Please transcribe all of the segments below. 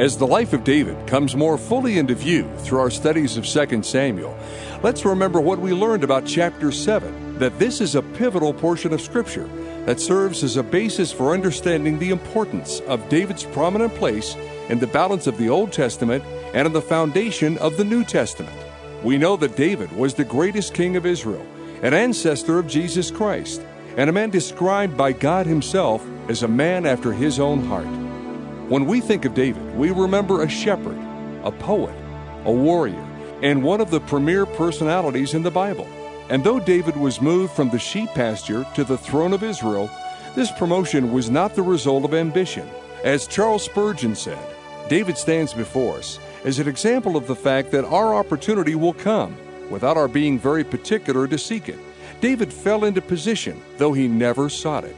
As the life of David comes more fully into view through our studies of 2 Samuel, let's remember what we learned about chapter 7 that this is a pivotal portion of Scripture that serves as a basis for understanding the importance of David's prominent place in the balance of the Old Testament and in the foundation of the New Testament. We know that David was the greatest king of Israel, an ancestor of Jesus Christ, and a man described by God Himself as a man after His own heart. When we think of David, we remember a shepherd, a poet, a warrior, and one of the premier personalities in the Bible. And though David was moved from the sheep pasture to the throne of Israel, this promotion was not the result of ambition. As Charles Spurgeon said, David stands before us as an example of the fact that our opportunity will come without our being very particular to seek it. David fell into position, though he never sought it.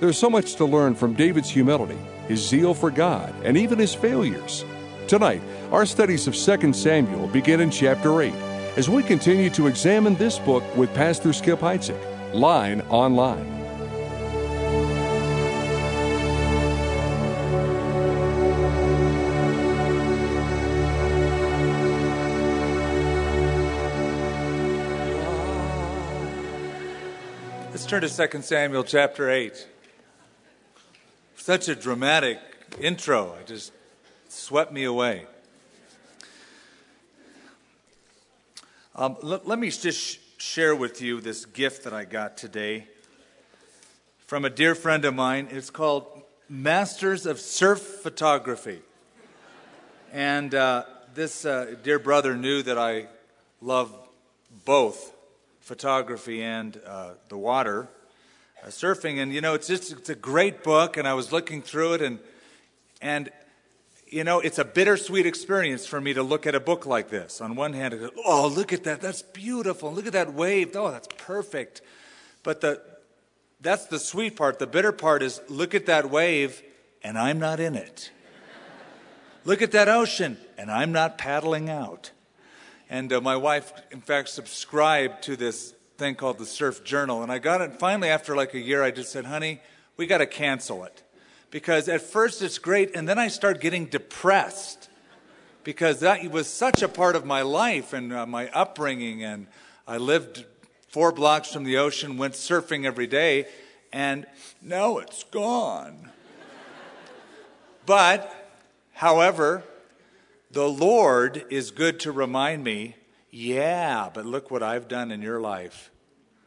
There's so much to learn from David's humility his zeal for God, and even his failures. Tonight, our studies of 2 Samuel begin in chapter 8 as we continue to examine this book with Pastor Skip Heitzig, line on line. Let's turn to 2 Samuel chapter 8 such a dramatic intro. It just swept me away. Um, let, let, me just share with you this gift that I got today from a dear friend of mine. It's called Masters of Surf Photography. And uh, this uh, dear brother knew that I love both photography and uh, the water uh, surfing, and you know, it's just it's a great book. And I was looking through it, and and you know, it's a bittersweet experience for me to look at a book like this. On one hand, go, oh, look at that, that's beautiful. Look at that wave. Oh, that's perfect. But the that's the sweet part. The bitter part is look at that wave, and I'm not in it. look at that ocean, and I'm not paddling out. And uh, my wife, in fact, subscribed to this thing called the Surf Journal. And I got it finally after like a year. I just said, honey, we got to cancel it. Because at first it's great, and then I start getting depressed because that was such a part of my life and uh, my upbringing. And I lived four blocks from the ocean, went surfing every day, and now it's gone. but, however, the Lord is good to remind me yeah, but look what I've done in your life.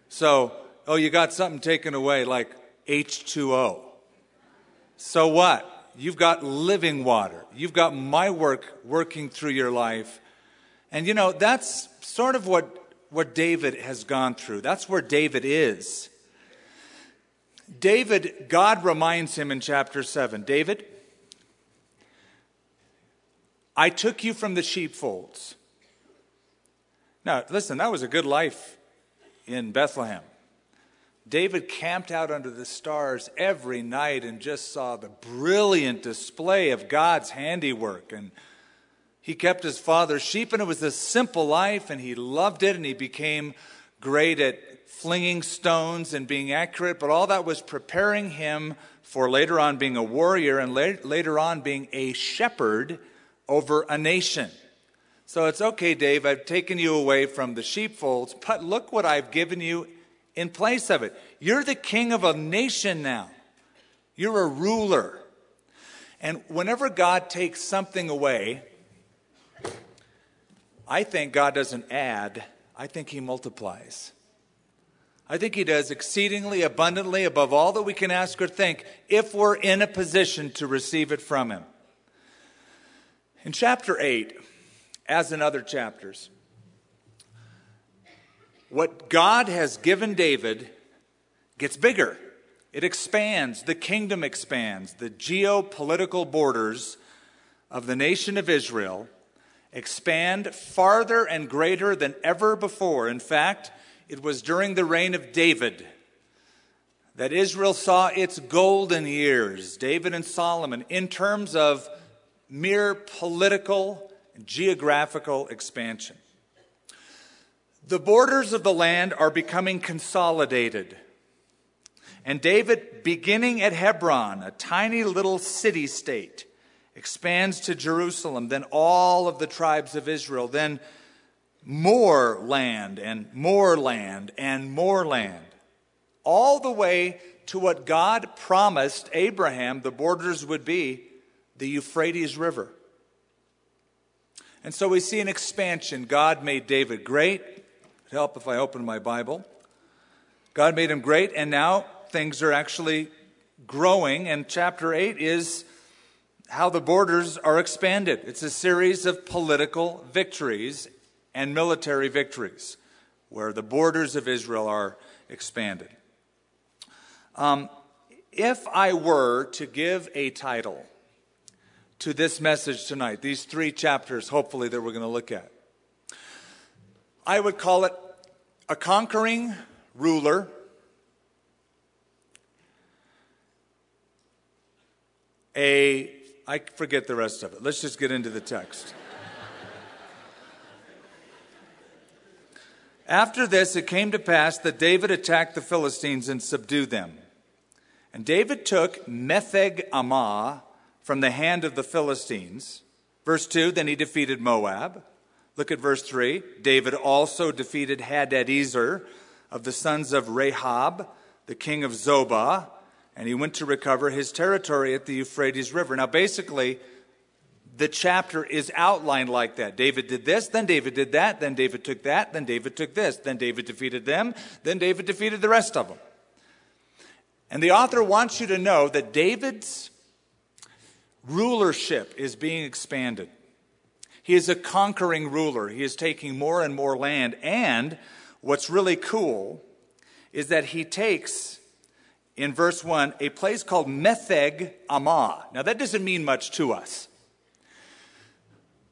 So, oh, you got something taken away like H2O. So what? You've got living water. You've got my work working through your life. And you know, that's sort of what, what David has gone through. That's where David is. David, God reminds him in chapter 7 David, I took you from the sheepfolds. Now, listen, that was a good life in Bethlehem. David camped out under the stars every night and just saw the brilliant display of God's handiwork. And he kept his father's sheep, and it was a simple life, and he loved it, and he became great at flinging stones and being accurate. But all that was preparing him for later on being a warrior and later on being a shepherd over a nation. So it's okay, Dave, I've taken you away from the sheepfolds, but look what I've given you in place of it. You're the king of a nation now, you're a ruler. And whenever God takes something away, I think God doesn't add, I think He multiplies. I think He does exceedingly abundantly above all that we can ask or think if we're in a position to receive it from Him. In chapter 8, as in other chapters. What God has given David gets bigger. It expands, the kingdom expands, the geopolitical borders of the nation of Israel expand farther and greater than ever before. In fact, it was during the reign of David that Israel saw its golden years, David and Solomon, in terms of mere political geographical expansion. The borders of the land are becoming consolidated. And David, beginning at Hebron, a tiny little city state, expands to Jerusalem, then all of the tribes of Israel, then more land and more land and more land, all the way to what God promised Abraham the borders would be the Euphrates River. And so we see an expansion. God made David great. It'd help if I open my Bible. God made him great, and now things are actually growing, and chapter 8 is how the borders are expanded. It's a series of political victories and military victories where the borders of Israel are expanded. Um, if I were to give a title to this message tonight, these three chapters, hopefully, that we're going to look at, I would call it A Conquering Ruler a, I forget the rest of it. Let's just get into the text. After this, it came to pass that David attacked the Philistines and subdued them. And David took Metheg Ammah from the hand of the Philistines. Verse 2 Then he defeated Moab. Look at verse 3. David also defeated Hadadezer of the sons of Rehob, the king of Zobah and he went to recover his territory at the Euphrates River. Now, basically, the chapter is outlined like that. David did this, then David did that, then David took that, then David took this, then David defeated them, then David defeated the rest of them. And the author wants you to know that David's rulership is being expanded. He is a conquering ruler. He is taking more and more land. And what's really cool is that he takes in verse 1 a place called Metheg Ammah. Now, that doesn't mean much to us.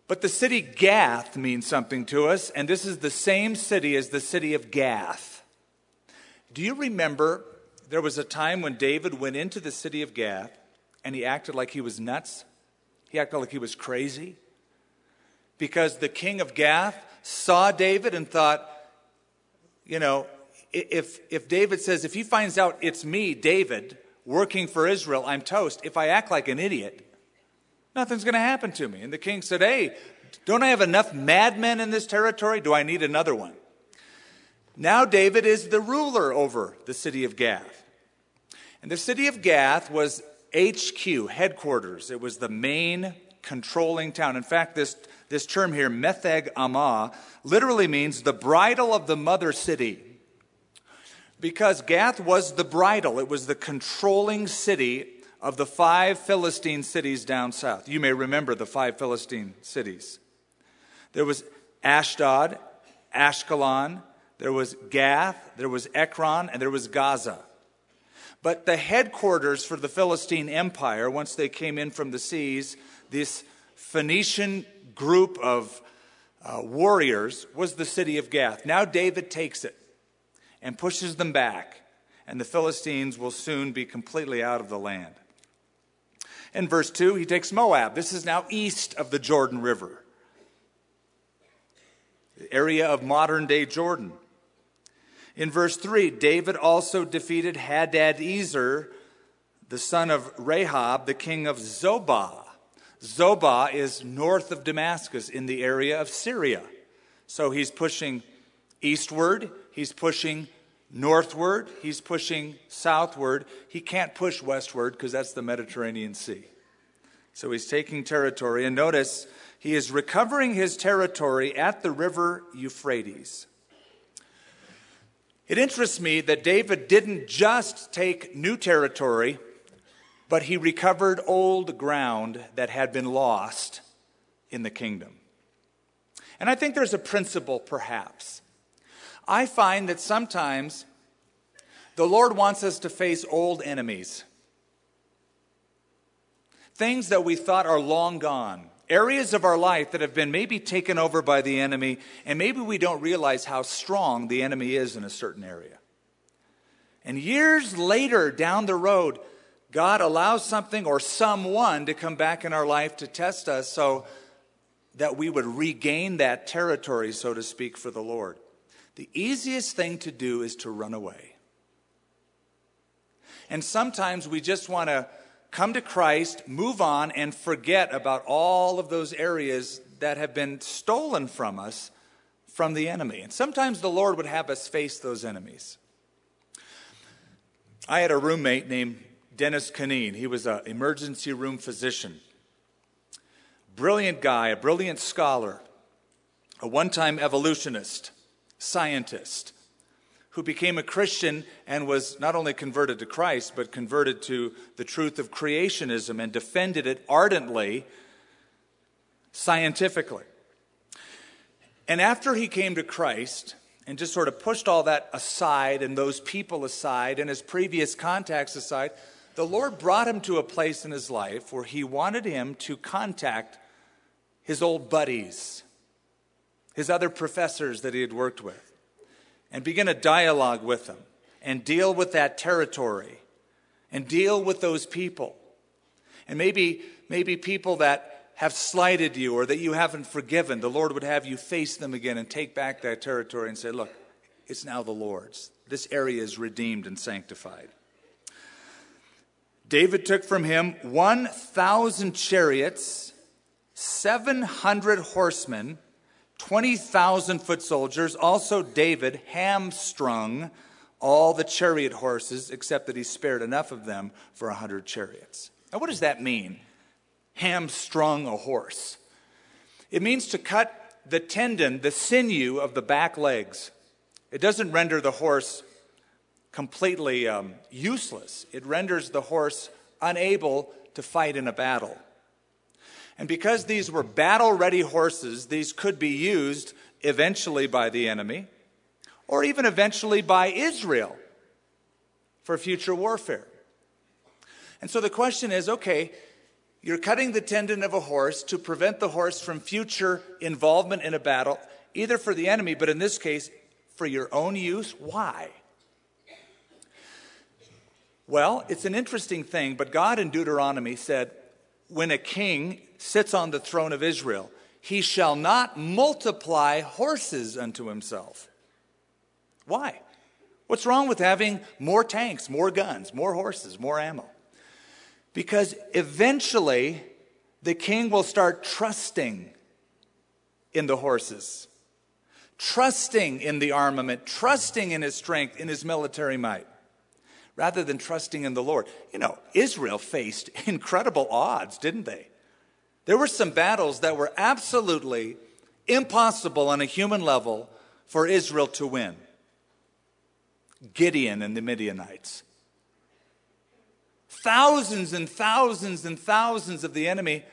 But the city Gath means something to us, and this is the same city as the city of Gath. Do you remember there was a time when David went into the city of Gath and he acted like he was nuts? He acted like he was crazy? Because the king of Gath saw David and thought, you know, if, if David says, if he finds out it's me, David, working for Israel, I'm toast. If I act like an idiot, nothing's going to happen to me. And the king said, Hey, don't I have enough madmen in this territory? Do I need another one? Now David is the ruler over the city of Gath. And the city of Gath was HQ, headquarters. It was the main controlling town. In fact, this, this term here, Metheg Ammah, literally means the bridle of the mother city because Gath was the bridle, it was the controlling city of the five Philistine cities down south. You may remember the five Philistine cities. There was Ashdod, Ashkelon, there was Gath, there was Ekron, and there was Gaza. But the headquarters for the Philistine Empire, once they came in from the seas, this Phoenician group of uh, warriors was the city of Gath. Now David takes it and pushes them back, and the Philistines will soon be completely out of the land. In verse 2, he takes Moab. This is now east of the Jordan River, the area of modern day Jordan. In verse 3, David also defeated Hadadezer, the son of Rehob, the king of Zobah. Zobah is north of Damascus in the area of Syria. So he's pushing eastward, he's pushing northward, he's pushing southward. He can't push westward because that's the Mediterranean Sea. So he's taking territory. And notice, he is recovering his territory at the river Euphrates. It interests me that David didn't just take new territory, but he recovered old ground that had been lost in the kingdom. And I think there's a principle, perhaps, I find that sometimes the Lord wants us to face old enemies, things that we thought are long gone, areas of our life that have been maybe taken over by the enemy, and maybe we don't realize how strong the enemy is in a certain area. And years later down the road, God allows something or someone to come back in our life to test us so that we would regain that territory, so to speak, for the Lord. The easiest thing to do is to run away. And sometimes we just want to come to Christ, move on, and forget about all of those areas that have been stolen from us from the enemy. And sometimes the Lord would have us face those enemies. I had a roommate named Dennis Canine. He was an emergency room physician. Brilliant guy, a brilliant scholar, a one time evolutionist, scientist, who became a Christian and was not only converted to Christ, but converted to the truth of creationism and defended it ardently, scientifically. And after he came to Christ and just sort of pushed all that aside and those people aside and his previous contacts aside, the Lord brought him to a place in his life where he wanted him to contact his old buddies, his other professors that he had worked with, and begin a dialogue with them and deal with that territory and deal with those people. And maybe, maybe people that have slighted you or that you haven't forgiven, the Lord would have you face them again and take back that territory and say, Look, it's now the Lord's. This area is redeemed and sanctified. David took from him 1,000 chariots, 700 horsemen, 20,000 foot soldiers. Also, David hamstrung all the chariot horses, except that he spared enough of them for 100 chariots. Now, what does that mean? hamstrung a horse. It means to cut the tendon, the sinew of the back legs. It doesn't render the horse completely um, useless, it renders the horse unable to fight in a battle. And because these were battle ready horses, these could be used eventually by the enemy or even eventually by Israel for future warfare. And so the question is okay, you're cutting the tendon of a horse to prevent the horse from future involvement in a battle, either for the enemy, but in this case, for your own use. Why? Well, it's an interesting thing, but God in Deuteronomy said, when a king sits on the throne of Israel, he shall not multiply horses unto himself. Why? What's wrong with having more tanks, more guns, more horses, more ammo? Because eventually, the king will start trusting in the horses, trusting in the armament, trusting in his strength, in his military might, rather than trusting in the Lord. You know, Israel faced incredible odds, didn't they? There were some battles that were absolutely impossible on a human level for Israel to win. Gideon and the Midianites thousands and thousands and thousands of the enemy.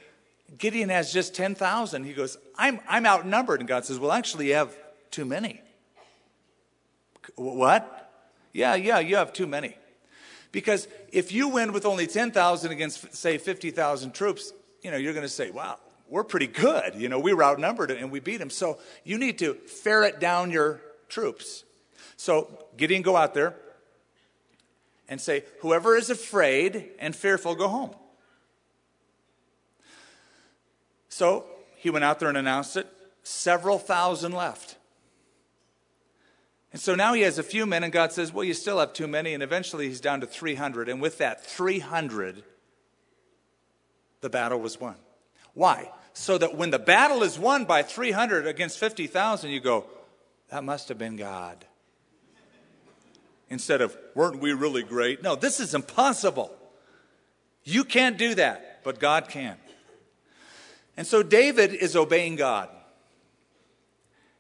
Gideon has just 10,000. He goes, I'm, I'm outnumbered. And God says, Well, actually, you have too many. What? Yeah, yeah, you have too many. Because if you win with only 10,000 against, say, 50,000 troops, you know, you're going to say, wow, we're pretty good. You know, we were outnumbered and we beat them. So you need to ferret down your troops. So Gideon go out there, and say, Whoever is afraid and fearful, go home. So he went out there and announced it. Several thousand left. And so now he has a few men, and God says, Well, you still have too many. And eventually he's down to 300. And with that 300, the battle was won. Why? So that when the battle is won by 300 against 50,000, you go, That must have been God instead of, weren't we really great? No, this is impossible. You can't do that, but God can. And so David is obeying God.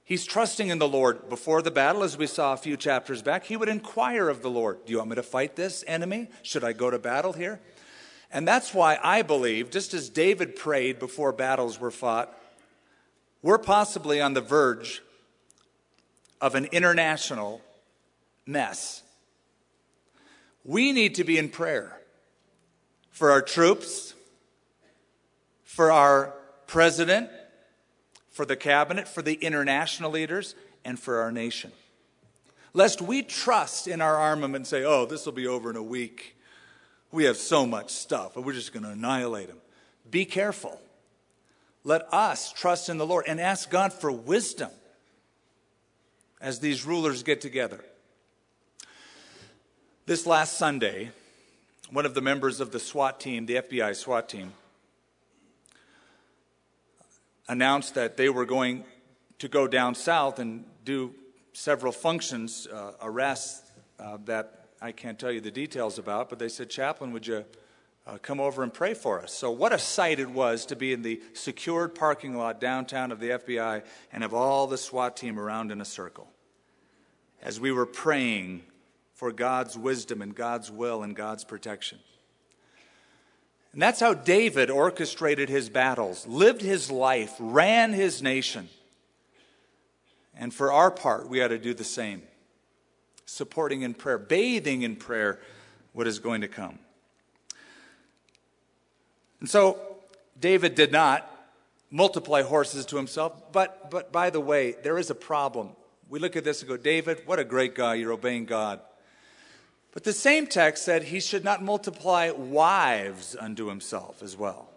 He's trusting in the Lord. Before the battle, as we saw a few chapters back, he would inquire of the Lord Do you want me to fight this enemy? Should I go to battle here? And that's why I believe, just as David prayed before battles were fought, we're possibly on the verge of an international mess. We need to be in prayer for our troops, for our president, for the cabinet, for the international leaders, and for our nation. Lest we trust in our armament and say, oh, this will be over in a week. We have so much stuff, and we're just going to annihilate them. Be careful. Let us trust in the Lord and ask God for wisdom as these rulers get together. This last Sunday, one of the members of the SWAT team, the FBI SWAT team, announced that they were going to go down south and do several functions, uh, arrests uh, that I can't tell you the details about, but they said, Chaplain, would you uh, come over and pray for us? So, what a sight it was to be in the secured parking lot downtown of the FBI and have all the SWAT team around in a circle as we were praying for God's wisdom and God's will and God's protection. And that's how David orchestrated his battles, lived his life, ran his nation. And for our part, we ought to do the same supporting in prayer, bathing in prayer what is going to come. And so, David did not multiply horses to himself, but, but by the way, there is a problem. We look at this and go, David, what a great guy, you're obeying God. But the same text said he should not multiply wives unto himself as well.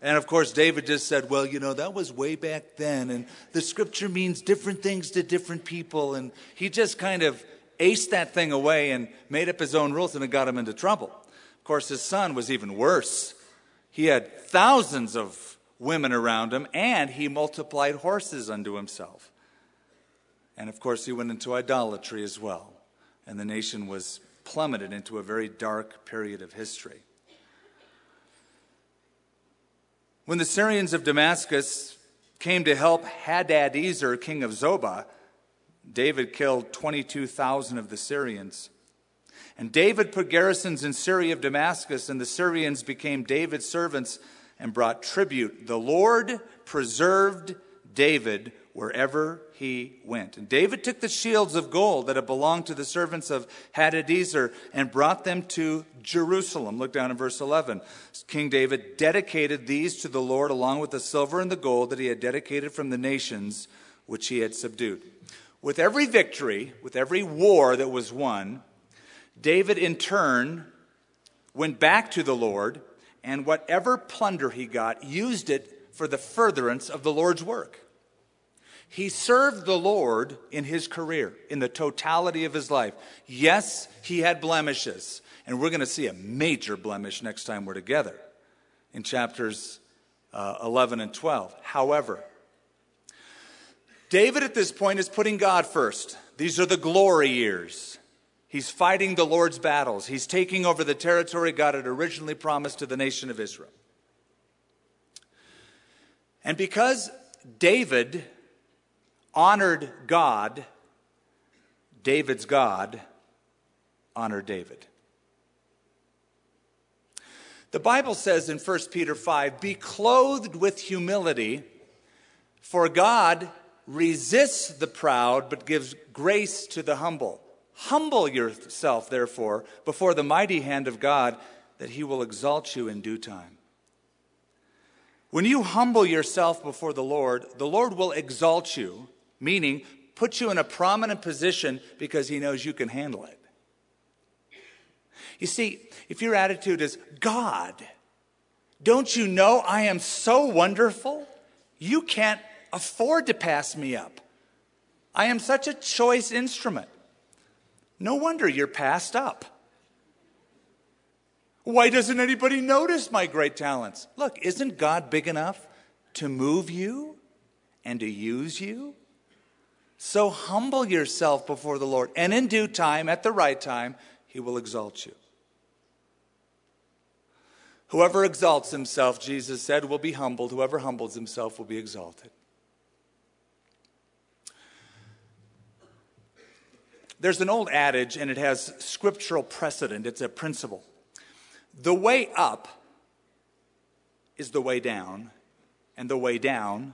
And of course, David just said, well, you know, that was way back then, and the scripture means different things to different people. And he just kind of aced that thing away and made up his own rules, and it got him into trouble. Of course, his son was even worse. He had thousands of women around him, and he multiplied horses unto himself. And of course, he went into idolatry as well. And the nation was plummeted into a very dark period of history. When the Syrians of Damascus came to help Hadadezer, king of Zobah, David killed 22,000 of the Syrians. And David put garrisons in Syria of Damascus, and the Syrians became David's servants and brought tribute. The Lord preserved David wherever he went. And David took the shields of gold that had belonged to the servants of Hadadezer and brought them to Jerusalem. Look down in verse 11. King David dedicated these to the Lord along with the silver and the gold that he had dedicated from the nations which he had subdued. With every victory, with every war that was won, David in turn went back to the Lord and whatever plunder he got, used it for the furtherance of the Lord's work. He served the Lord in his career, in the totality of his life. Yes, he had blemishes, and we're going to see a major blemish next time we're together in chapters uh, 11 and 12. However, David at this point is putting God first. These are the glory years. He's fighting the Lord's battles. He's taking over the territory God had originally promised to the nation of Israel. And because David honored God, David's God honored David. The Bible says in 1 Peter 5 Be clothed with humility, for God resists the proud but gives grace to the humble. Humble yourself, therefore, before the mighty hand of God, that he will exalt you in due time. When you humble yourself before the Lord, the Lord will exalt you meaning put you in a prominent position because he knows you can handle it. You see, if your attitude is, God, don't you know I am so wonderful? You can't afford to pass me up. I am such a choice instrument. No wonder you're passed up. Why doesn't anybody notice my great talents? Look, isn't God big enough to move you and to use you? So humble yourself before the Lord, and in due time, at the right time, he will exalt you. Whoever exalts himself, Jesus said, will be humbled. Whoever humbles himself will be exalted. There's an old adage, and it has scriptural precedent. It's a principle. The way up is the way down, and the way down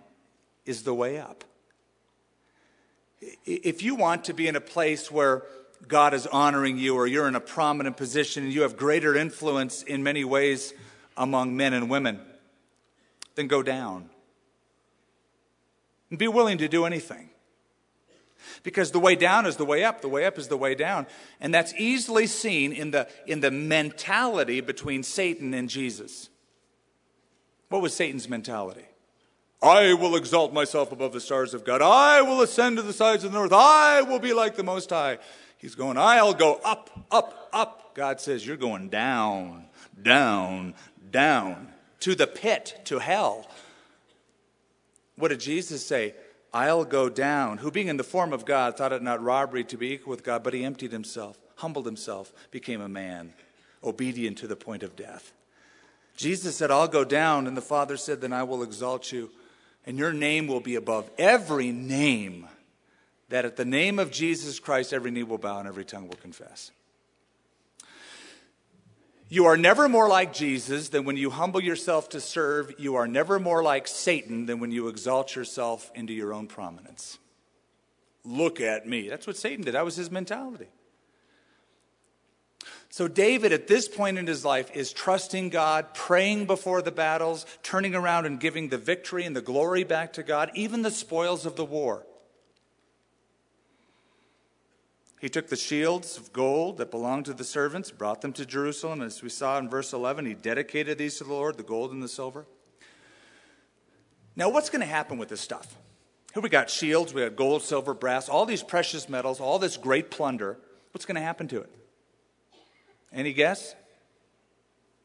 is the way up if you want to be in a place where God is honoring you or you're in a prominent position and you have greater influence in many ways among men and women, then go down. And be willing to do anything. Because the way down is the way up, the way up is the way down. And that's easily seen in the, in the mentality between Satan and Jesus. What was Satan's mentality? I will exalt myself above the stars of God. I will ascend to the sides of the north. I will be like the Most High. He's going, I'll go up, up, up. God says, You're going down, down, down to the pit, to hell. What did Jesus say? I'll go down. Who, being in the form of God, thought it not robbery to be equal with God, but he emptied himself, humbled himself, became a man, obedient to the point of death. Jesus said, I'll go down. And the Father said, Then I will exalt you, and your name will be above every name, that at the name of Jesus Christ, every knee will bow and every tongue will confess. You are never more like Jesus than when you humble yourself to serve. You are never more like Satan than when you exalt yourself into your own prominence. Look at me. That's what Satan did. That was his mentality. So, David, at this point in his life, is trusting God, praying before the battles, turning around and giving the victory and the glory back to God, even the spoils of the war. He took the shields of gold that belonged to the servants, brought them to Jerusalem. As we saw in verse 11, he dedicated these to the Lord, the gold and the silver. Now, what's going to happen with this stuff? Here we got shields, we got gold, silver, brass, all these precious metals, all this great plunder. What's going to happen to it? Any guess?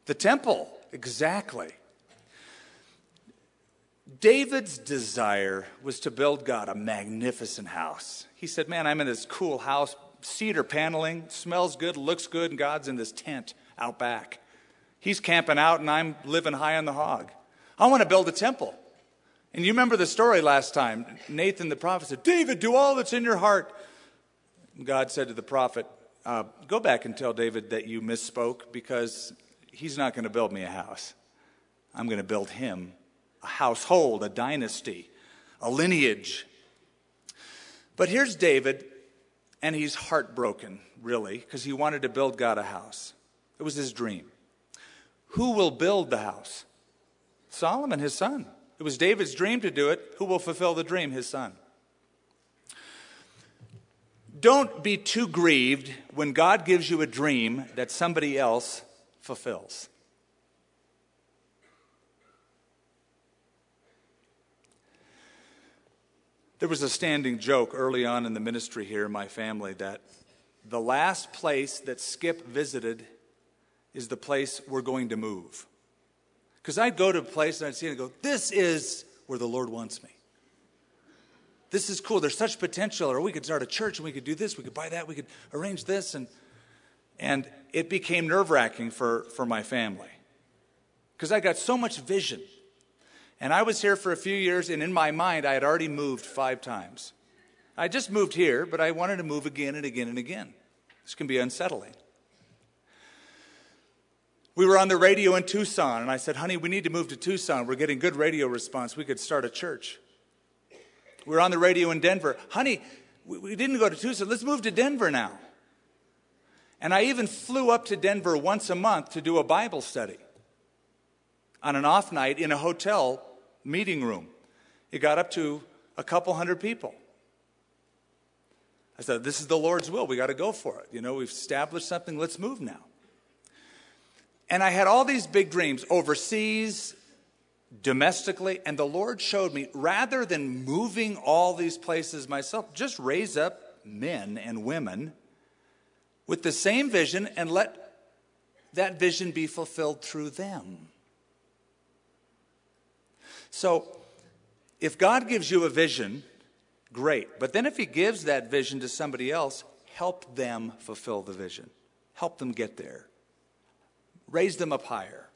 The temple, exactly. David's desire was to build God a magnificent house. He said, Man, I'm in this cool house, cedar paneling, smells good, looks good, and God's in this tent out back. He's camping out, and I'm living high on the hog. I want to build a temple. And you remember the story last time. Nathan the prophet said, David, do all that's in your heart. God said to the prophet, uh, Go back and tell David that you misspoke because he's not going to build me a house. I'm going to build him a household, a dynasty, a lineage. But here's David and he's heartbroken, really, because he wanted to build God a house. It was his dream. Who will build the house? Solomon, his son. It was David's dream to do it. Who will fulfill the dream? His son. Don't be too grieved when God gives you a dream that somebody else fulfills. There was a standing joke early on in the ministry here in my family that the last place that Skip visited is the place we're going to move. Because I'd go to a place and I'd see it and go, This is where the Lord wants me. This is cool. There's such potential. Or we could start a church and we could do this, we could buy that, we could arrange this. And, and it became nerve wracking for, for my family. Because I got so much vision and I was here for a few years, and in my mind, I had already moved five times. I just moved here, but I wanted to move again and again and again. This can be unsettling. We were on the radio in Tucson, and I said, Honey, we need to move to Tucson. We're getting good radio response. We could start a church. We were on the radio in Denver. Honey, we didn't go to Tucson. Let's move to Denver now. And I even flew up to Denver once a month to do a Bible study on an off night in a hotel meeting room. It got up to a couple hundred people. I said, This is the Lord's will. We got to go for it. You know, we've established something. Let's move now. And I had all these big dreams overseas, domestically, and the Lord showed me rather than moving all these places myself, just raise up men and women with the same vision and let that vision be fulfilled through them. So, if God gives you a vision, great. But then if He gives that vision to somebody else, help them fulfill the vision. Help them get there. Raise them up higher.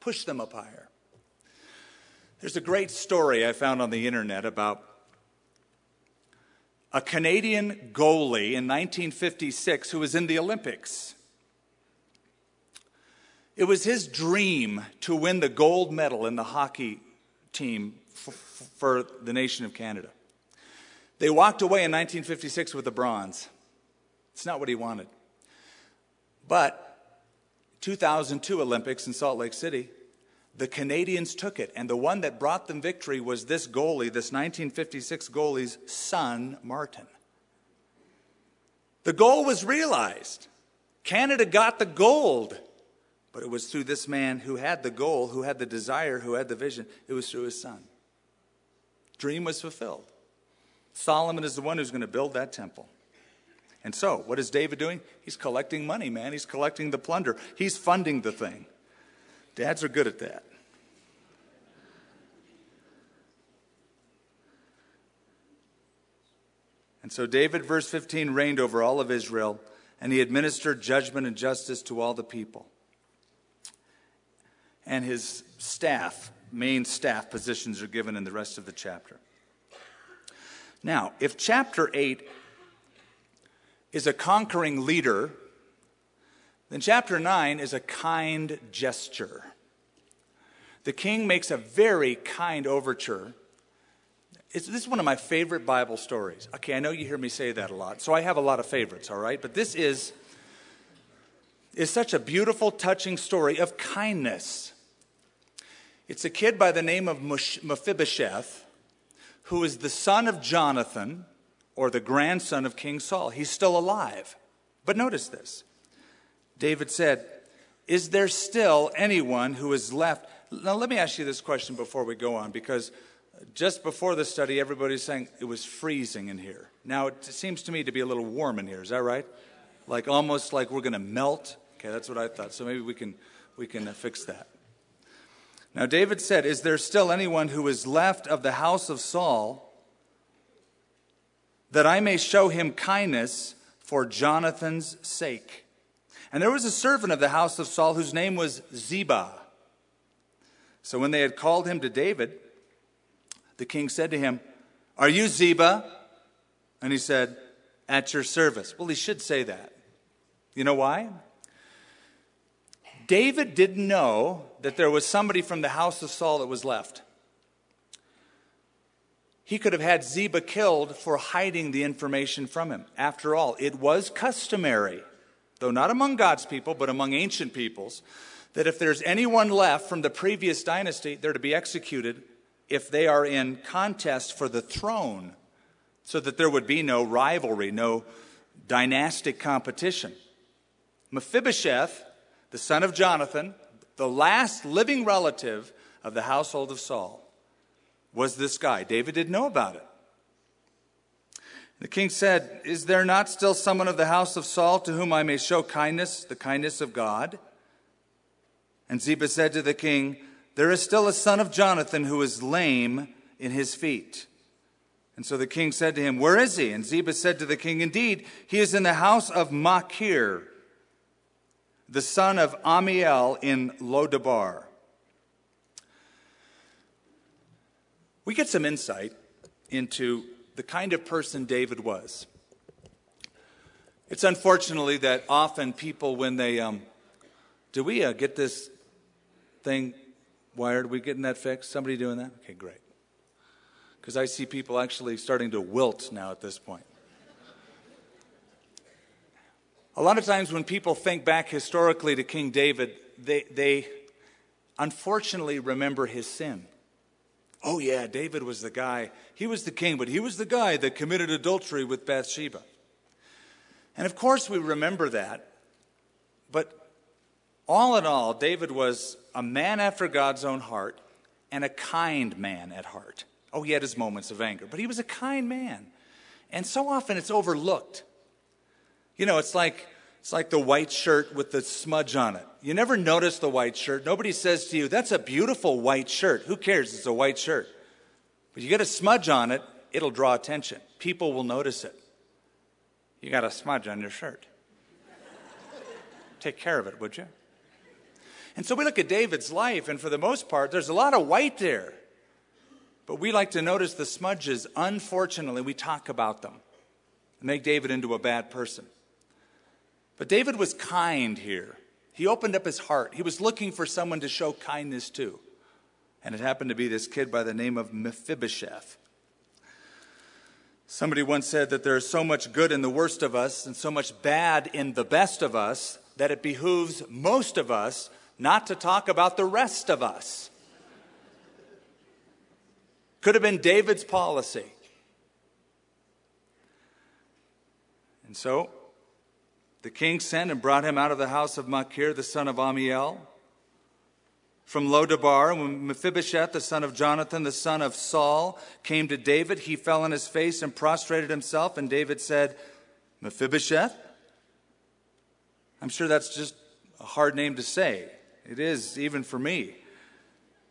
Push them up higher. There's a great story I found on the internet about a Canadian goalie in 1956 who was in the Olympics. It was his dream to win the gold medal in the hockey team for, for the nation of Canada. They walked away in 1956 with the bronze. It's not what he wanted. But 2002 Olympics in Salt Lake City, the Canadians took it, and the one that brought them victory was this goalie, this 1956 goalie's son, Martin. The goal was realized. Canada got the gold. But it was through this man who had the goal, who had the desire, who had the vision. It was through his son. Dream was fulfilled. Solomon is the one who's going to build that temple. And so, what is David doing? He's collecting money, man. He's collecting the plunder. He's funding the thing. Dads are good at that. And so David, verse 15, reigned over all of Israel, and he administered judgment and justice to all the people. And his staff, main staff positions, are given in the rest of the chapter. Now, if chapter 8 is a conquering leader, then chapter 9 is a kind gesture. The king makes a very kind overture it's, this is one of my favorite Bible stories. Okay, I know you hear me say that a lot, so I have a lot of favorites, all right? But this is, is such a beautiful, touching story of kindness. It's a kid by the name of Mephibosheth, who is the son of Jonathan, or the grandson of King Saul. He's still alive. But notice this David said, Is there still anyone who is left? Now, let me ask you this question before we go on, because just before the study, everybody's saying it was freezing in here. Now it seems to me to be a little warm in here. Is that right? Like almost like we're going to melt. Okay, that's what I thought. So maybe we can we can fix that. Now David said, "Is there still anyone who is left of the house of Saul that I may show him kindness for Jonathan's sake?" And there was a servant of the house of Saul whose name was Ziba. So when they had called him to David, the king said to him, Are you Ziba? And he said, At your service. Well, he should say that. You know why? David didn't know that there was somebody from the house of Saul that was left. He could have had Ziba killed for hiding the information from him. After all, it was customary, though not among God's people, but among ancient peoples, that if there's anyone left from the previous dynasty, they're to be executed if they are in contest for the throne, so that there would be no rivalry, no dynastic competition. Mephibosheth, the son of Jonathan, the last living relative of the household of Saul, was this guy. David didn't know about it. The king said, Is there not still someone of the house of Saul to whom I may show kindness, the kindness of God? And Ziba said to the king, there is still a son of Jonathan who is lame in his feet. And so the king said to him, Where is he? And Ziba said to the king, Indeed, he is in the house of Machir, the son of Ammiel in Lodabar. We get some insight into the kind of person David was. It's unfortunately that often people, when they, um, do we uh, get this thing wired? We getting that fixed? Somebody doing that? Okay, great. Because I see people actually starting to wilt now at this point. A lot of times when people think back historically to King David, they, they unfortunately remember his sin. Oh, yeah, David was the guy. He was the king, but he was the guy that committed adultery with Bathsheba. And of course, we remember that. But all in all, David was a man after God's own heart, and a kind man at heart. Oh, he had his moments of anger, but he was a kind man. And so often it's overlooked. You know, it's like it's like the white shirt with the smudge on it. You never notice the white shirt. Nobody says to you, "That's a beautiful white shirt." Who cares? It's a white shirt. But you get a smudge on it, it'll draw attention. People will notice it. You got a smudge on your shirt. Take care of it, would you? And so we look at David's life, and for the most part, there's a lot of white there. But we like to notice the smudges. Unfortunately, we talk about them and make David into a bad person. But David was kind here. He opened up his heart. He was looking for someone to show kindness to. And it happened to be this kid by the name of Mephibosheth. Somebody once said that there is so much good in the worst of us and so much bad in the best of us that it behooves most of us not to talk about the rest of us. Could have been David's policy. And so the king sent and brought him out of the house of Machir, the son of Ammiel, from Lodabar. When Mephibosheth, the son of Jonathan, the son of Saul, came to David, he fell on his face and prostrated himself. And David said, Mephibosheth? I'm sure that's just a hard name to say. It is, even for me.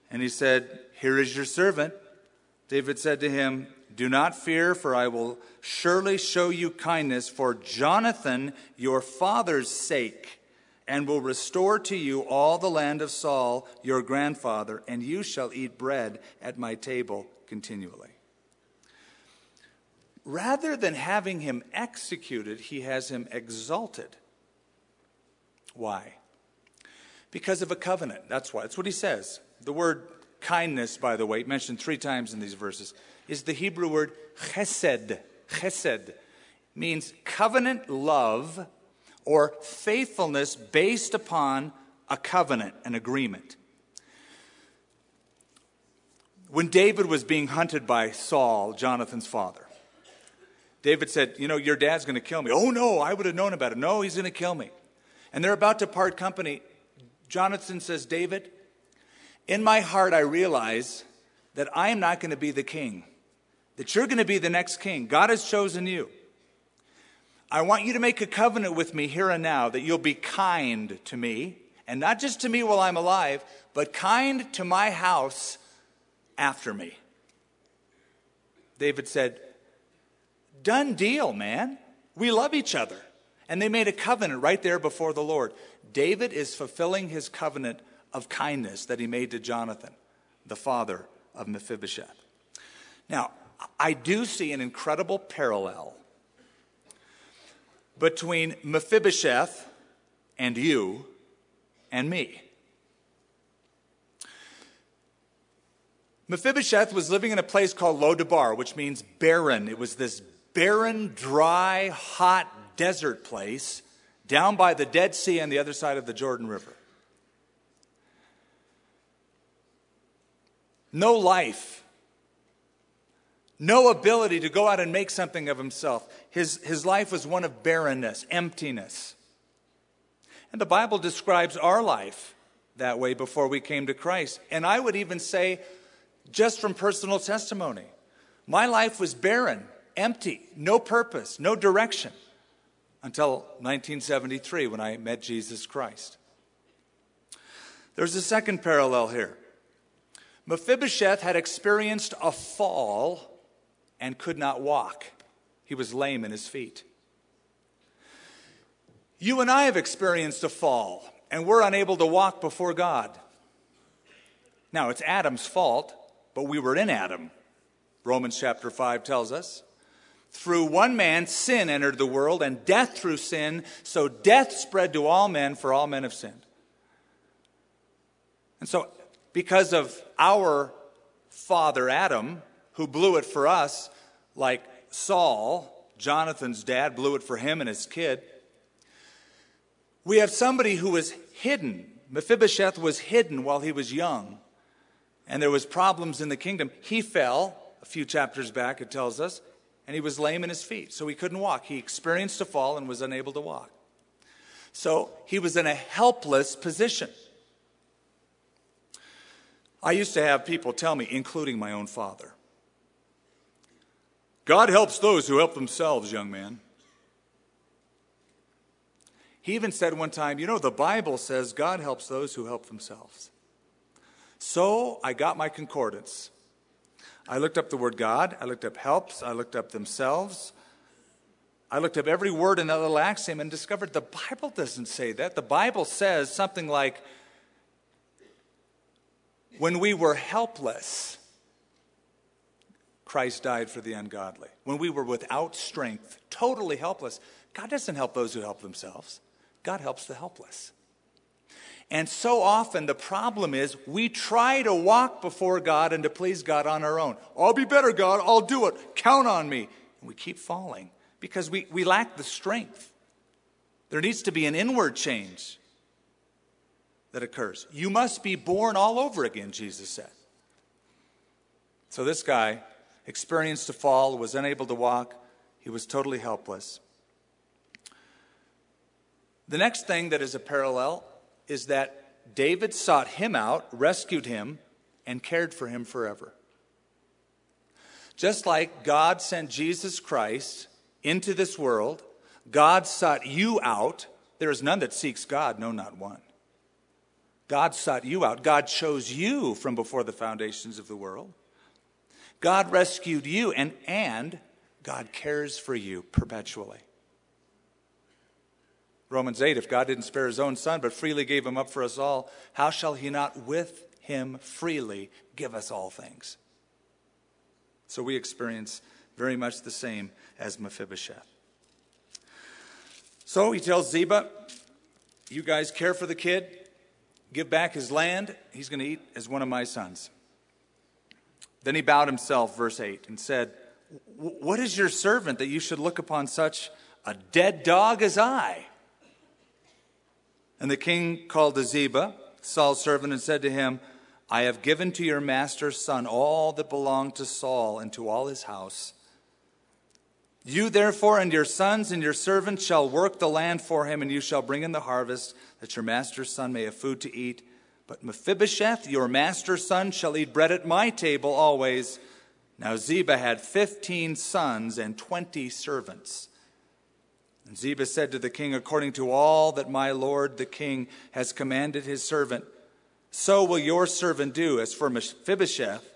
And he said, Here is your servant. David said to him, Do not fear, for I will surely show you kindness for Jonathan, your father's sake, and will restore to you all the land of Saul, your grandfather, and you shall eat bread at my table continually. Rather than having him executed, he has him exalted. Why? Because of a covenant. That's why. That's what he says. The word kindness, by the way, mentioned three times in these verses, is the Hebrew word chesed. Chesed means covenant love or faithfulness based upon a covenant, an agreement. When David was being hunted by Saul, Jonathan's father, David said, You know, your dad's going to kill me. Oh, no, I would have known about it. No, he's going to kill me. And they're about to part company. Jonathan says, David, in my heart, I realize that I am not going to be the king, that you're going to be the next king. God has chosen you. I want you to make a covenant with me here and now that you'll be kind to me, and not just to me while I'm alive, but kind to my house after me. David said, Done deal, man. We love each other. And they made a covenant right there before the Lord. David is fulfilling his covenant of kindness that he made to Jonathan, the father of Mephibosheth. Now, I do see an incredible parallel between Mephibosheth and you and me. Mephibosheth was living in a place called Lodabar, which means barren. It was this barren, dry, hot desert place down by the Dead Sea on the other side of the Jordan River. No life, no ability to go out and make something of himself. His, his life was one of barrenness, emptiness. And the Bible describes our life that way before we came to Christ. And I would even say, just from personal testimony, my life was barren empty, no purpose, no direction until 1973 when I met Jesus Christ. There's a second parallel here. Mephibosheth had experienced a fall and could not walk. He was lame in his feet. You and I have experienced a fall and we're unable to walk before God. Now, it's Adam's fault, but we were in Adam. Romans chapter 5 tells us. Through one man, sin entered the world, and death through sin, so death spread to all men, for all men have sinned. And so, because of our father Adam, who blew it for us, like Saul, Jonathan's dad, blew it for him and his kid, we have somebody who was hidden. Mephibosheth was hidden while he was young, and there was problems in the kingdom. He fell a few chapters back, it tells us and he was lame in his feet, so he couldn't walk. He experienced a fall and was unable to walk. So he was in a helpless position. I used to have people tell me, including my own father, God helps those who help themselves, young man. He even said one time, You know, the Bible says God helps those who help themselves. So I got my concordance. I looked up the word God, I looked up helps, I looked up themselves. I looked up every word in that little axiom and discovered the Bible doesn't say that. The Bible says something like, when we were helpless, Christ died for the ungodly. When we were without strength, totally helpless, God doesn't help those who help themselves, God helps the helpless. And so often the problem is we try to walk before God and to please God on our own. I'll be better, God. I'll do it. Count on me. And we keep falling because we, we lack the strength. There needs to be an inward change that occurs. You must be born all over again, Jesus said. So this guy experienced a fall, was unable to walk, he was totally helpless. The next thing that is a parallel is that David sought him out, rescued him, and cared for him forever. Just like God sent Jesus Christ into this world, God sought you out. There is none that seeks God, no, not one. God sought you out. God chose you from before the foundations of the world. God rescued you, and, and God cares for you perpetually. Romans 8 If God didn't spare his own son, but freely gave him up for us all, how shall he not with him freely give us all things? So we experience very much the same as Mephibosheth. So he tells Ziba, You guys care for the kid, give back his land, he's going to eat as one of my sons. Then he bowed himself, verse 8, and said, What is your servant that you should look upon such a dead dog as I? And the king called to Ziba, Saul's servant, and said to him, I have given to your master's son all that belonged to Saul and to all his house. You therefore and your sons and your servants shall work the land for him, and you shall bring in the harvest, that your master's son may have food to eat. But Mephibosheth, your master's son, shall eat bread at my table always. Now Ziba had fifteen sons and twenty servants. And Ziba said to the king, According to all that my lord the king has commanded his servant, so will your servant do. As for Mephibosheth,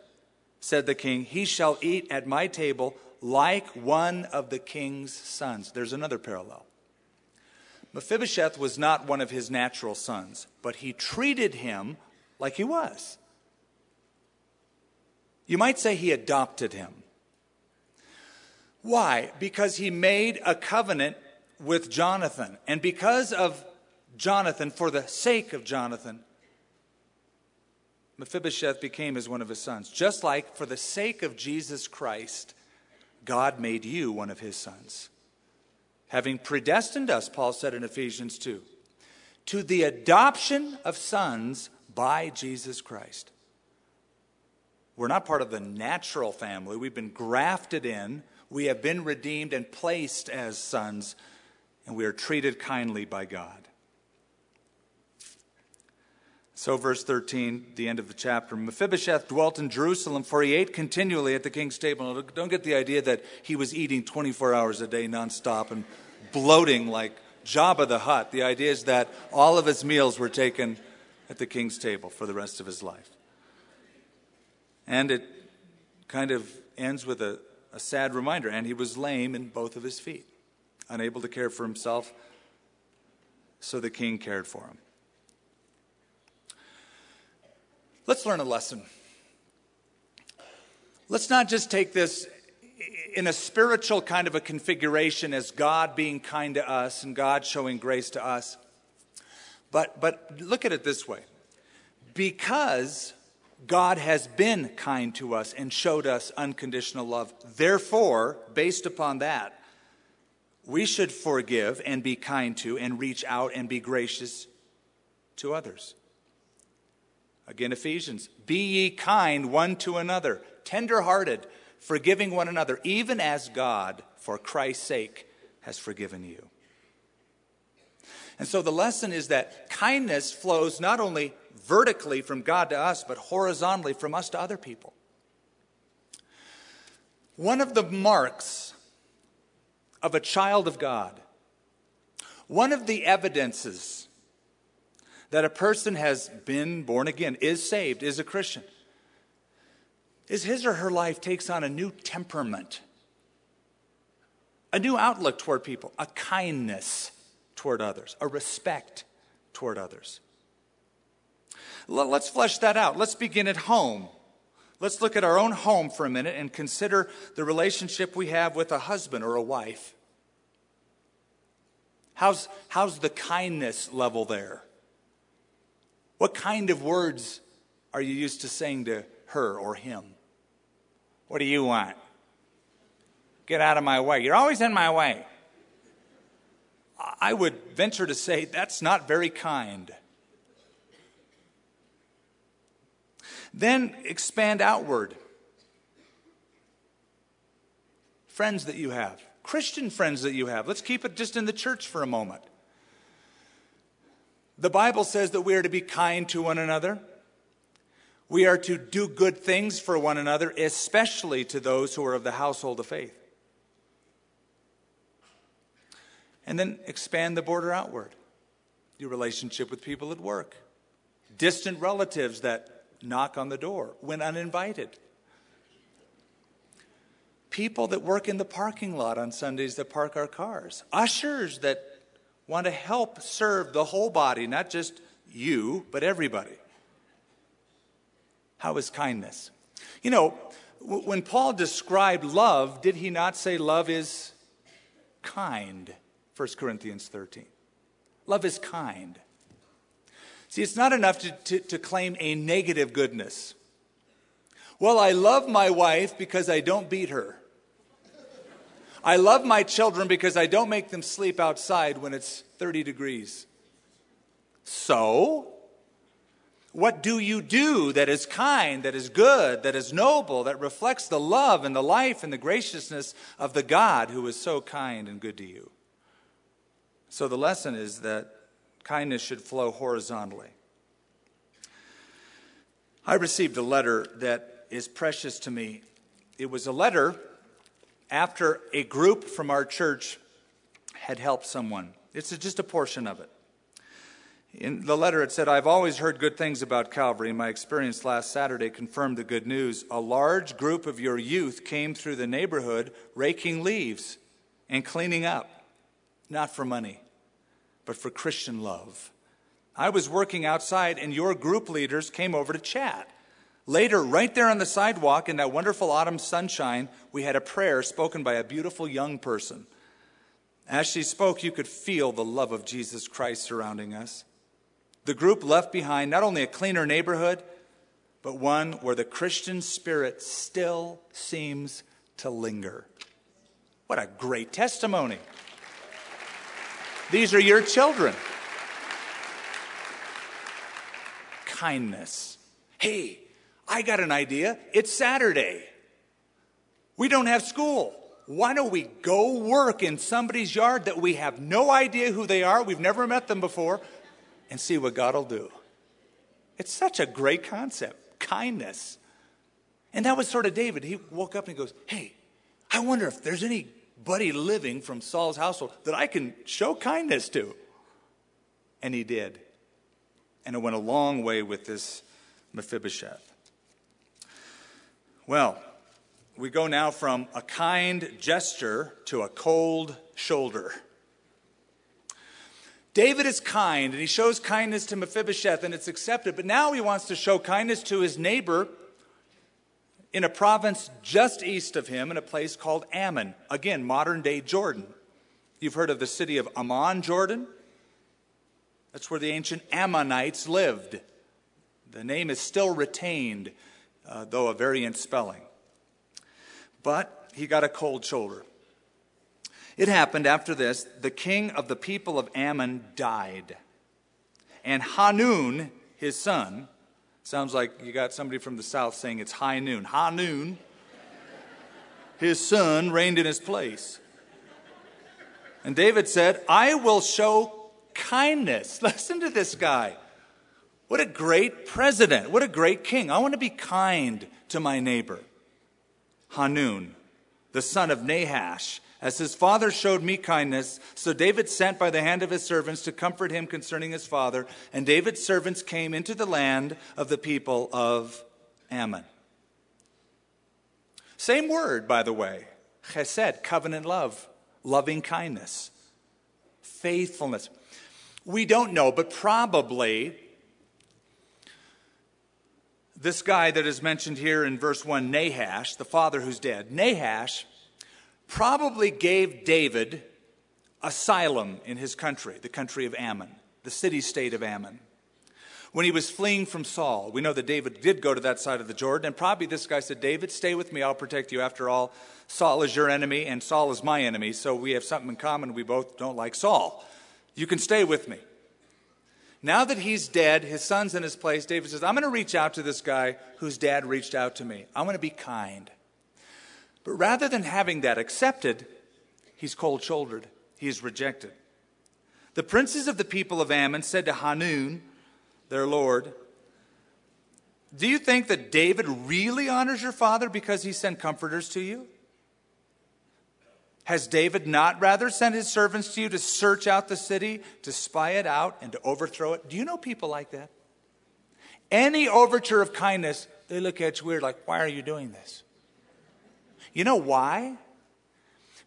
said the king, he shall eat at my table like one of the king's sons. There's another parallel. Mephibosheth was not one of his natural sons, but he treated him like he was. You might say he adopted him. Why? Because he made a covenant with Jonathan. And because of Jonathan, for the sake of Jonathan, Mephibosheth became as one of his sons. Just like for the sake of Jesus Christ, God made you one of his sons. Having predestined us, Paul said in Ephesians 2, to the adoption of sons by Jesus Christ. We're not part of the natural family. We've been grafted in. We have been redeemed and placed as sons and we are treated kindly by God. So, verse 13, the end of the chapter Mephibosheth dwelt in Jerusalem, for he ate continually at the king's table. don't get the idea that he was eating 24 hours a day nonstop and bloating like Jabba the Hutt. The idea is that all of his meals were taken at the king's table for the rest of his life. And it kind of ends with a, a sad reminder. And he was lame in both of his feet unable to care for himself, so the king cared for him. Let's learn a lesson. Let's not just take this in a spiritual kind of a configuration as God being kind to us and God showing grace to us. But, but look at it this way because God has been kind to us and showed us unconditional love, therefore, based upon that, we should forgive and be kind to and reach out and be gracious to others. Again, Ephesians, be ye kind one to another, tenderhearted, forgiving one another, even as God, for Christ's sake, has forgiven you. And so the lesson is that kindness flows not only vertically from God to us, but horizontally from us to other people. One of the marks of a child of God. One of the evidences that a person has been born again, is saved, is a Christian, is his or her life takes on a new temperament, a new outlook toward people, a kindness toward others, a respect toward others. Let's flesh that out. Let's begin at home. Let's look at our own home for a minute and consider the relationship we have with a husband or a wife. How's, how's the kindness level there? What kind of words are you used to saying to her or him? What do you want? Get out of my way. You're always in my way. I would venture to say that's not very kind. Then expand outward. Friends that you have, Christian friends that you have. Let's keep it just in the church for a moment. The Bible says that we are to be kind to one another. We are to do good things for one another, especially to those who are of the household of faith. And then expand the border outward. Your relationship with people at work, distant relatives that knock on the door when uninvited, people that work in the parking lot on Sundays that park our cars, ushers that want to help serve the whole body, not just you, but everybody. How is kindness? You know, when Paul described love, did he not say love is kind? 1 Corinthians 13. Love is kind. See, it's not enough to, to, to, claim a negative goodness. Well, I love my wife because I don't beat her. I love my children because I don't make them sleep outside when it's 30 degrees. So, what do you do that is kind, that is good, that is noble, that reflects the love and the life and the graciousness of the God who is so kind and good to you? So the lesson is that kindness should flow horizontally. I received a letter that is precious to me. It was a letter after a group from our church had helped someone. It's just a portion of it. In the letter, it said, I've always heard good things about Calvary. and My experience last Saturday confirmed the good news. A large group of your youth came through the neighborhood raking leaves and cleaning up, not for money, but for Christian love. I was working outside, and your group leaders came over to chat. Later, right there on the sidewalk in that wonderful autumn sunshine, we had a prayer spoken by a beautiful young person. As she spoke, you could feel the love of Jesus Christ surrounding us. The group left behind not only a cleaner neighborhood, but one where the Christian spirit still seems to linger. What a great testimony! These are your children. Kindness. Hey, I got an idea. It's Saturday. We don't have school. Why don't we go work in somebody's yard that we have no idea who they are? We've never met them before and see what God will do. It's such a great concept kindness. And that was sort of David. He woke up and he goes, Hey, I wonder if there's anybody living from Saul's household that I can show kindness to. And he did. And it went a long way with this Mephibosheth. Well, we go now from a kind gesture to a cold shoulder. David is kind and he shows kindness to Mephibosheth and it's accepted, but now he wants to show kindness to his neighbor in a province just east of him in a place called Ammon. Again, modern day Jordan. You've heard of the city of Amman, Jordan? That's where the ancient Ammonites lived. The name is still retained, uh, though a variant spelling. But he got a cold shoulder. It happened after this the king of the people of Ammon died. And Hanun, his son, sounds like you got somebody from the south saying it's high noon. Hanun, his son, reigned in his place. And David said, I will show kindness. Listen to this guy. What a great president. What a great king. I want to be kind to my neighbor. Hanun, the son of Nahash, as his father showed me kindness, so David sent by the hand of his servants to comfort him concerning his father. And David's servants came into the land of the people of Ammon. Same word, by the way chesed, covenant love, loving kindness, faithfulness. We don't know, but probably this guy that is mentioned here in verse 1, Nahash, the father who's dead, Nahash probably gave David asylum in his country, the country of Ammon, the city state of Ammon. When he was fleeing from Saul, we know that David did go to that side of the Jordan, and probably this guy said, David, stay with me, I'll protect you. After all, Saul is your enemy, and Saul is my enemy, so we have something in common. We both don't like Saul. You can stay with me. Now that he's dead, his son's in his place, David says, I'm going to reach out to this guy whose dad reached out to me. I'm going to be kind. But rather than having that accepted, he's cold shouldered, he is rejected. The princes of the people of Ammon said to Hanun, their lord, Do you think that David really honors your father because he sent comforters to you? Has David not rather sent his servants to you to search out the city, to spy it out, and to overthrow it? Do you know people like that? Any overture of kindness, they look at you weird, like, why are you doing this? You know why?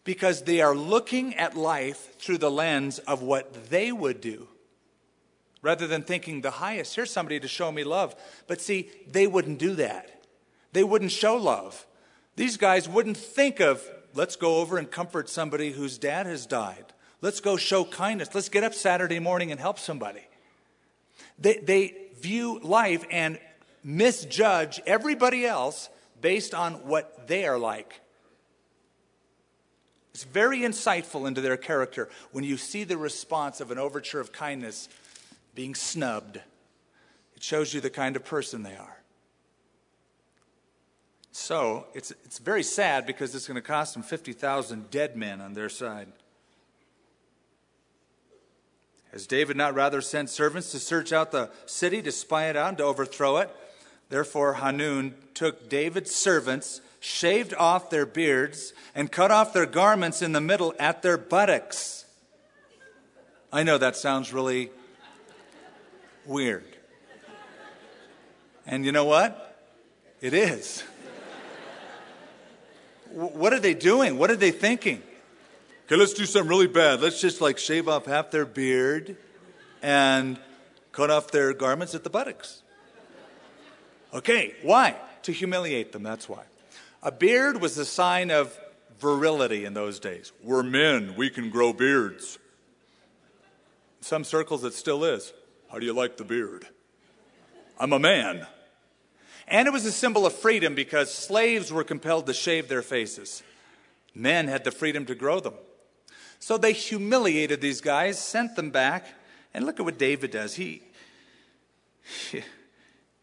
Because they are looking at life through the lens of what they would do rather than thinking the highest. Here's somebody to show me love. But see, they wouldn't do that. They wouldn't show love. These guys wouldn't think of, let's go over and comfort somebody whose dad has died. Let's go show kindness. Let's get up Saturday morning and help somebody. They, they view life and misjudge everybody else based on what they are like. It's very insightful into their character when you see the response of an overture of kindness being snubbed. It shows you the kind of person they are. So it's, it's very sad because it's going to cost them 50,000 dead men on their side. Has David not rather sent servants to search out the city, to spy it out, and to overthrow it? Therefore, Hanun took David's servants, shaved off their beards, and cut off their garments in the middle at their buttocks. I know that sounds really weird. And you know what? It is. what are they doing? What are they thinking? Okay, let's do something really bad. Let's just like shave off half their beard and cut off their garments at the buttocks. Okay, why? To humiliate them, that's why. A beard was a sign of virility in those days. We're men, we can grow beards. In some circles, it still is. How do you like the beard? I'm a man. And it was a symbol of freedom because slaves were compelled to shave their faces. Men had the freedom to grow them. So they humiliated these guys, sent them back, and look at what David does. He,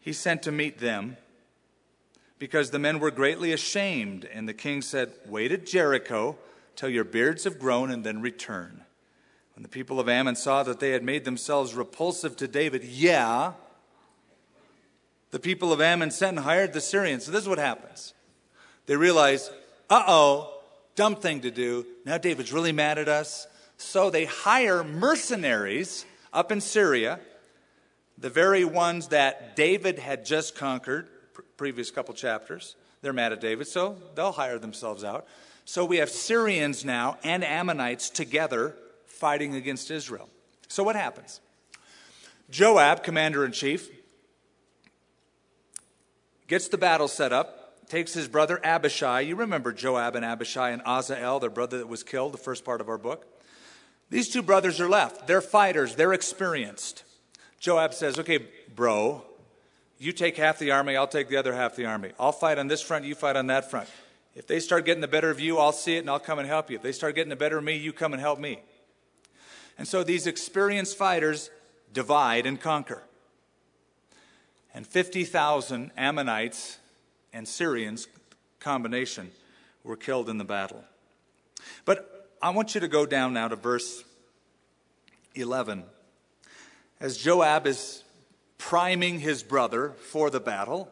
he sent to meet them because the men were greatly ashamed. And the king said, Wait at Jericho till your beards have grown and then return. When the people of Ammon saw that they had made themselves repulsive to David, yeah, the people of Ammon sent and hired the Syrians. So this is what happens. They realize, uh oh, dumb thing to do. Now David's really mad at us. So they hire mercenaries up in Syria, the very ones that David had just conquered, previous couple chapters. They're mad at David, so they'll hire themselves out. So we have Syrians now and Ammonites together fighting against Israel. So what happens? Joab, commander in chief, gets the battle set up, takes his brother Abishai. You remember Joab and Abishai and Asahel, their brother that was killed, the first part of our book. These two brothers are left. They're fighters, they're experienced. Joab says, Okay, bro, you take half the army, I'll take the other half of the army. I'll fight on this front, you fight on that front. If they start getting the better of you, I'll see it and I'll come and help you. If they start getting the better of me, you come and help me. And so these experienced fighters divide and conquer. And 50,000 Ammonites and Syrians, combination, were killed in the battle. But I want you to go down now to verse 11. As Joab is priming his brother for the battle,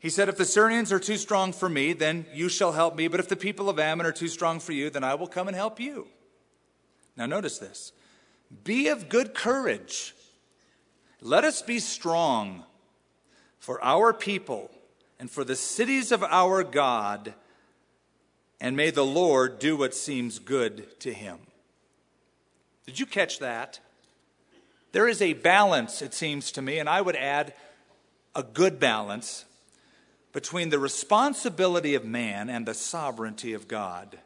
he said, If the Syrians are too strong for me, then you shall help me. But if the people of Ammon are too strong for you, then I will come and help you. Now, notice this be of good courage. Let us be strong for our people and for the cities of our God, and may the Lord do what seems good to him. Did you catch that? There is a balance, it seems to me, and I would add a good balance between the responsibility of man and the sovereignty of God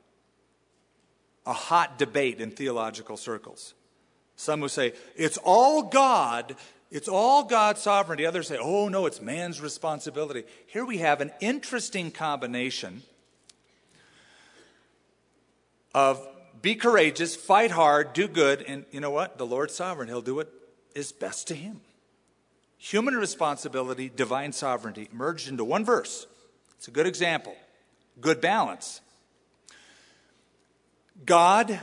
a hot debate in theological circles. Some will say, it's all God, it's all God's sovereignty. Others say, oh no, it's man's responsibility. Here we have an interesting combination of be courageous, fight hard, do good, and you know what? The Lord's sovereign. He'll do what is best to him. Human responsibility, divine sovereignty merged into one verse. It's a good example. Good balance. God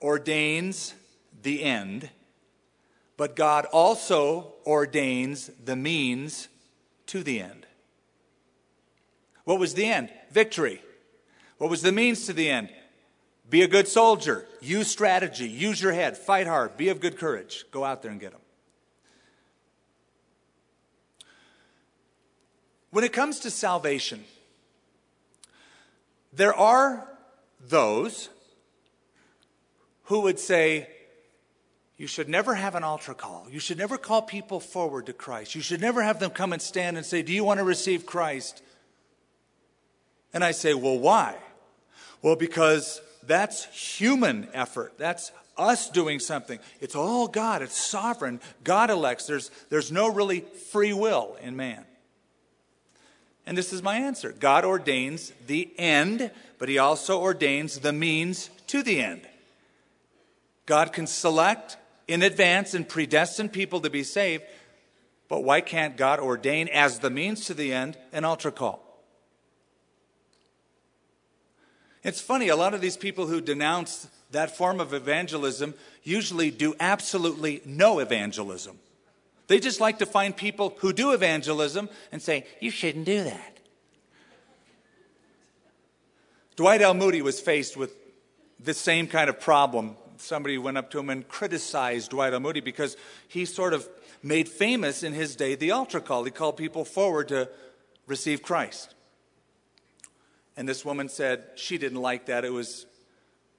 ordains the end, but God also ordains the means to the end. What was the end? Victory. What was the means to the end? Be a good soldier, use strategy, use your head, fight hard, be of good courage. Go out there and get them. When it comes to salvation, there are those who would say, you should never have an altar call. You should never call people forward to Christ. You should never have them come and stand and say, Do you want to receive Christ? And I say, Well, why? Well, because that's human effort. That's us doing something. It's all God. It's sovereign. God elects. There's, there's no really free will in man. And this is my answer God ordains the end, but He also ordains the means to the end. God can select in advance and predestine people to be saved, but why can't God ordain as the means to the end an altar call? It's funny, a lot of these people who denounce that form of evangelism usually do absolutely no evangelism. They just like to find people who do evangelism and say, You shouldn't do that. Dwight L. Moody was faced with the same kind of problem. Somebody went up to him and criticized Dwight L. Moody because he sort of made famous in his day the altar call. He called people forward to receive Christ. And this woman said she didn't like that. It was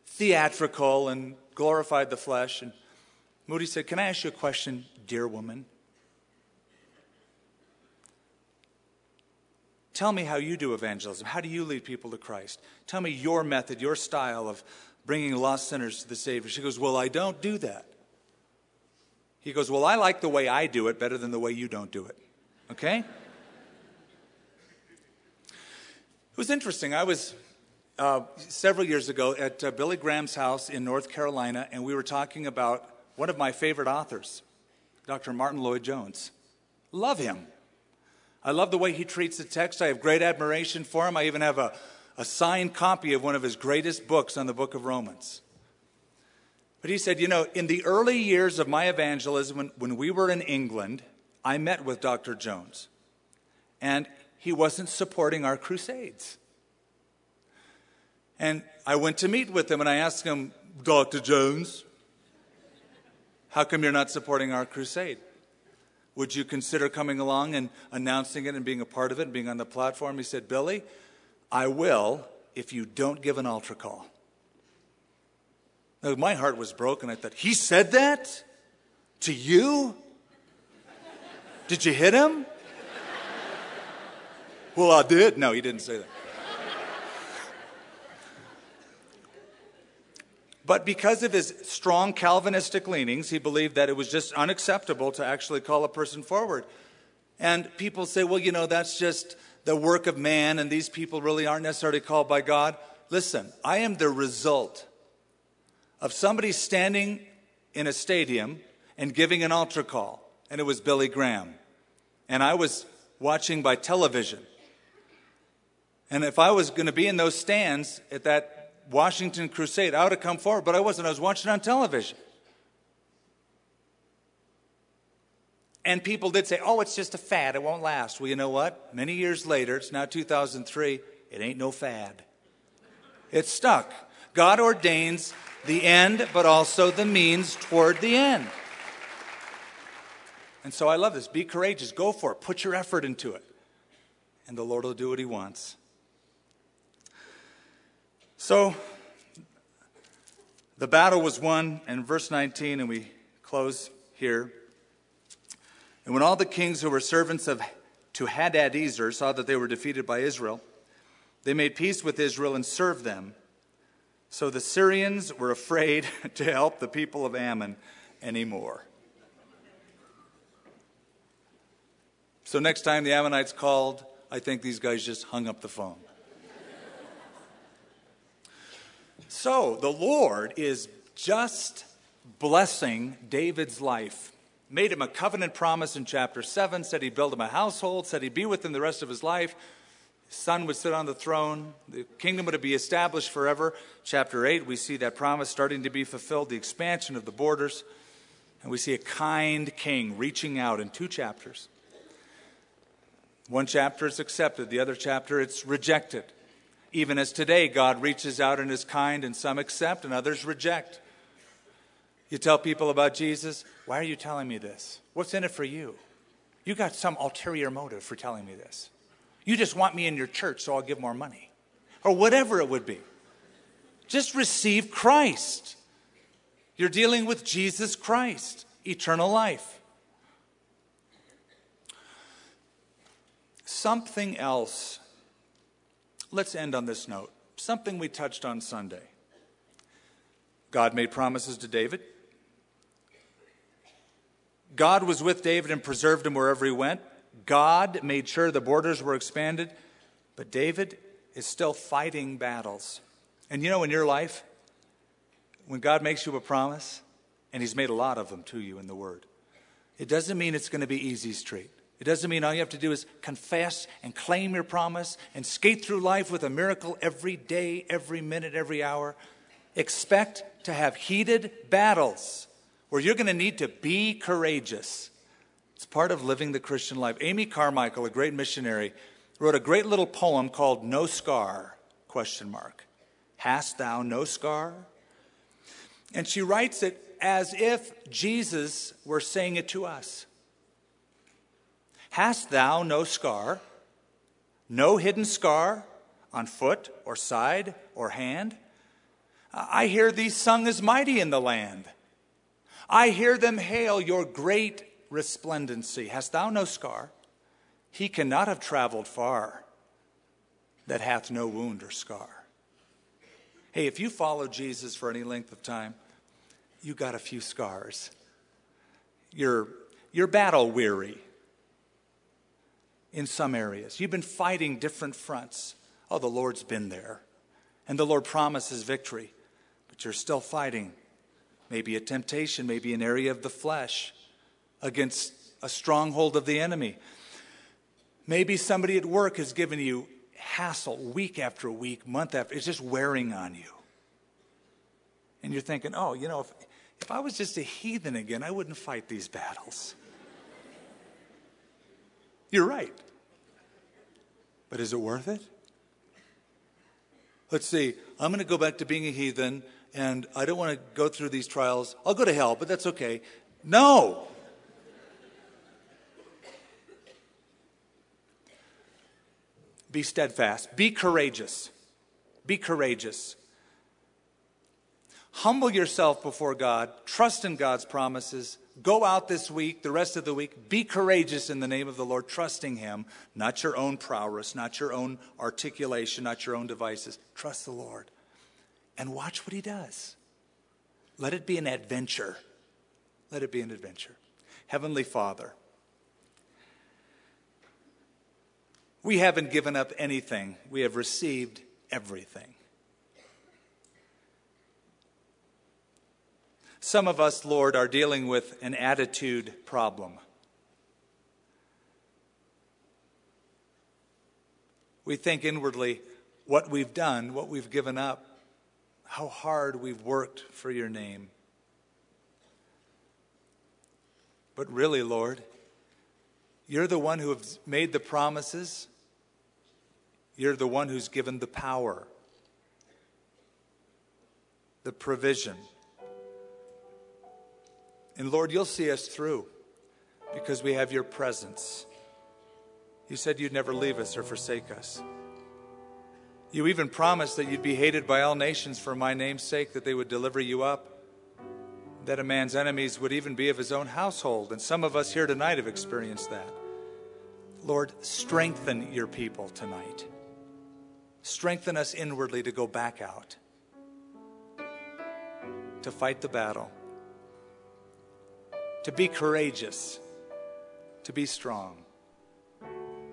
theatrical and glorified the flesh. And Moody said, Can I ask you a question, dear woman? Tell me how you do evangelism. How do you lead people to Christ? Tell me your method, your style of bringing lost sinners to the Savior. She goes, Well, I don't do that. He goes, Well, I like the way I do it better than the way you don't do it. Okay? It was interesting. I was uh, several years ago at uh, Billy Graham's house in North Carolina, and we were talking about one of my favorite authors, Dr. Martyn Lloyd-Jones. Love him. I love the way he treats the text. I have great admiration for him. I even have a, a signed copy of one of his greatest books on the book of Romans. But he said, You know, in the early years of my evangelism, when, when we were in England, I met with Dr. Jones. And he wasn't supporting our crusades. And I went to meet with him and I asked him, Dr. Jones, how come you're not supporting our crusade? Would you consider coming along and announcing it and being a part of it and being on the platform? He said, Billy, I will if you don't give an altar call. Now, my heart was broken. I thought, he said that to you? Did you hit him? Well, I did. No, he didn't say that. But because of his strong Calvinistic leanings, he believed that it was just unacceptable to actually call a person forward. And people say, well, you know, that's just the work of man, and these people really aren't necessarily called by God. Listen, I am the result of somebody standing in a stadium and giving an altar call, and it was Billy Graham. And I was watching by television. And if I was going to be in those stands at that Washington crusade, I would have come forward, but I wasn't. I was watching on television. And people did say, oh, it's just a fad. It won't last. Well, you know what? Many years later, it's now 2003, it ain't no fad. It's stuck. God ordains the end, but also the means toward the end. And so I love this. Be courageous. Go for it. Put your effort into it. And the Lord will do what He wants. So the battle was won in verse 19, and we close here. And when all the kings who were servants of to Hadadezer saw that they were defeated by Israel, they made peace with Israel and served them. So the Syrians were afraid to help the people of Ammon anymore. So next time the Ammonites called, I think these guys just hung up the phone. So the Lord is just blessing David's life. Made him a covenant promise in chapter 7, said he'd build him a household, said he'd be with him the rest of his life. His son would sit on the throne, the kingdom would be established forever. Chapter 8, we see that promise starting to be fulfilled, the expansion of the borders. And we see a kind king reaching out in two chapters. One chapter is accepted, the other chapter it's rejected. Even as today, God reaches out and is kind, and some accept and others reject. You tell people about Jesus, why are you telling me this? What's in it for you? You got some ulterior motive for telling me this. You just want me in your church, so I'll give more money. Or whatever it would be. Just receive Christ. You're dealing with Jesus Christ, eternal life. Something else. Let's end on this note. Something we touched on Sunday. God made promises to David. God was with David and preserved him wherever he went. God made sure the borders were expanded. But David is still fighting battles. And you know, in your life, when God makes you a promise, and He's made a lot of them to you in the Word, it doesn't mean it's going to be easy street. It doesn't mean all you have to do is confess and claim your promise and skate through life with a miracle every day, every minute, every hour. Expect to have heated battles where you're going to need to be courageous. It's part of living the Christian life. Amy Carmichael, a great missionary, wrote a great little poem called No Scar question mark. Hast thou no scar? And she writes it as if Jesus were saying it to us. Hast thou no scar? No hidden scar on foot or side or hand? I hear thee sung as mighty in the land. I hear them hail your great resplendency. Hast thou no scar? He cannot have traveled far that hath no wound or scar. Hey, if you follow Jesus for any length of time, you got a few scars. You're, you're battle weary in some areas. You've been fighting different fronts. Oh, the Lord's been there. And the Lord promises victory, but you're still fighting. Maybe a temptation, maybe an area of the flesh against a stronghold of the enemy. Maybe somebody at work has given you hassle week after week, month after, it's just wearing on you. And you're thinking, oh, you know, if, if I was just a heathen again, I wouldn't fight these battles. You're right. But is it worth it? Let's see, I'm going to go back to being a heathen, and I don't want to go through these trials. I'll go to hell, but that's okay. No! Be steadfast. Be courageous. Be courageous. Humble yourself before God. Trust in God's promises. Go out this week, the rest of the week. Be courageous in the name of the Lord, trusting Him, not your own prowess, not your own articulation, not your own devices. Trust the Lord and watch what He does. Let it be an adventure. Let it be an adventure. Heavenly Father, We haven't given up anything, we have received everything. Some of us, Lord, are dealing with an attitude problem. We think inwardly what we've done, what we've given up, how hard we've worked for your name. But really, Lord, you're the one who has made the promises. You're the one who's given the power, the provision. And Lord, you'll see us through because we have your presence. You said you'd never leave us or forsake us. You even promised that you'd be hated by all nations for my name's sake, that they would deliver you up, that a man's enemies would even be of his own household. And some of us here tonight have experienced that. Lord, strengthen your people tonight. Strengthen us inwardly to go back out, to fight the battle, to be courageous, to be strong,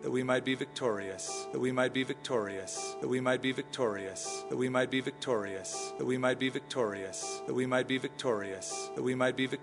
that we might be victorious, that we might be victorious, that we might be victorious, that we might be victorious, that we might be victorious, that we might be victorious, that we might be victorious.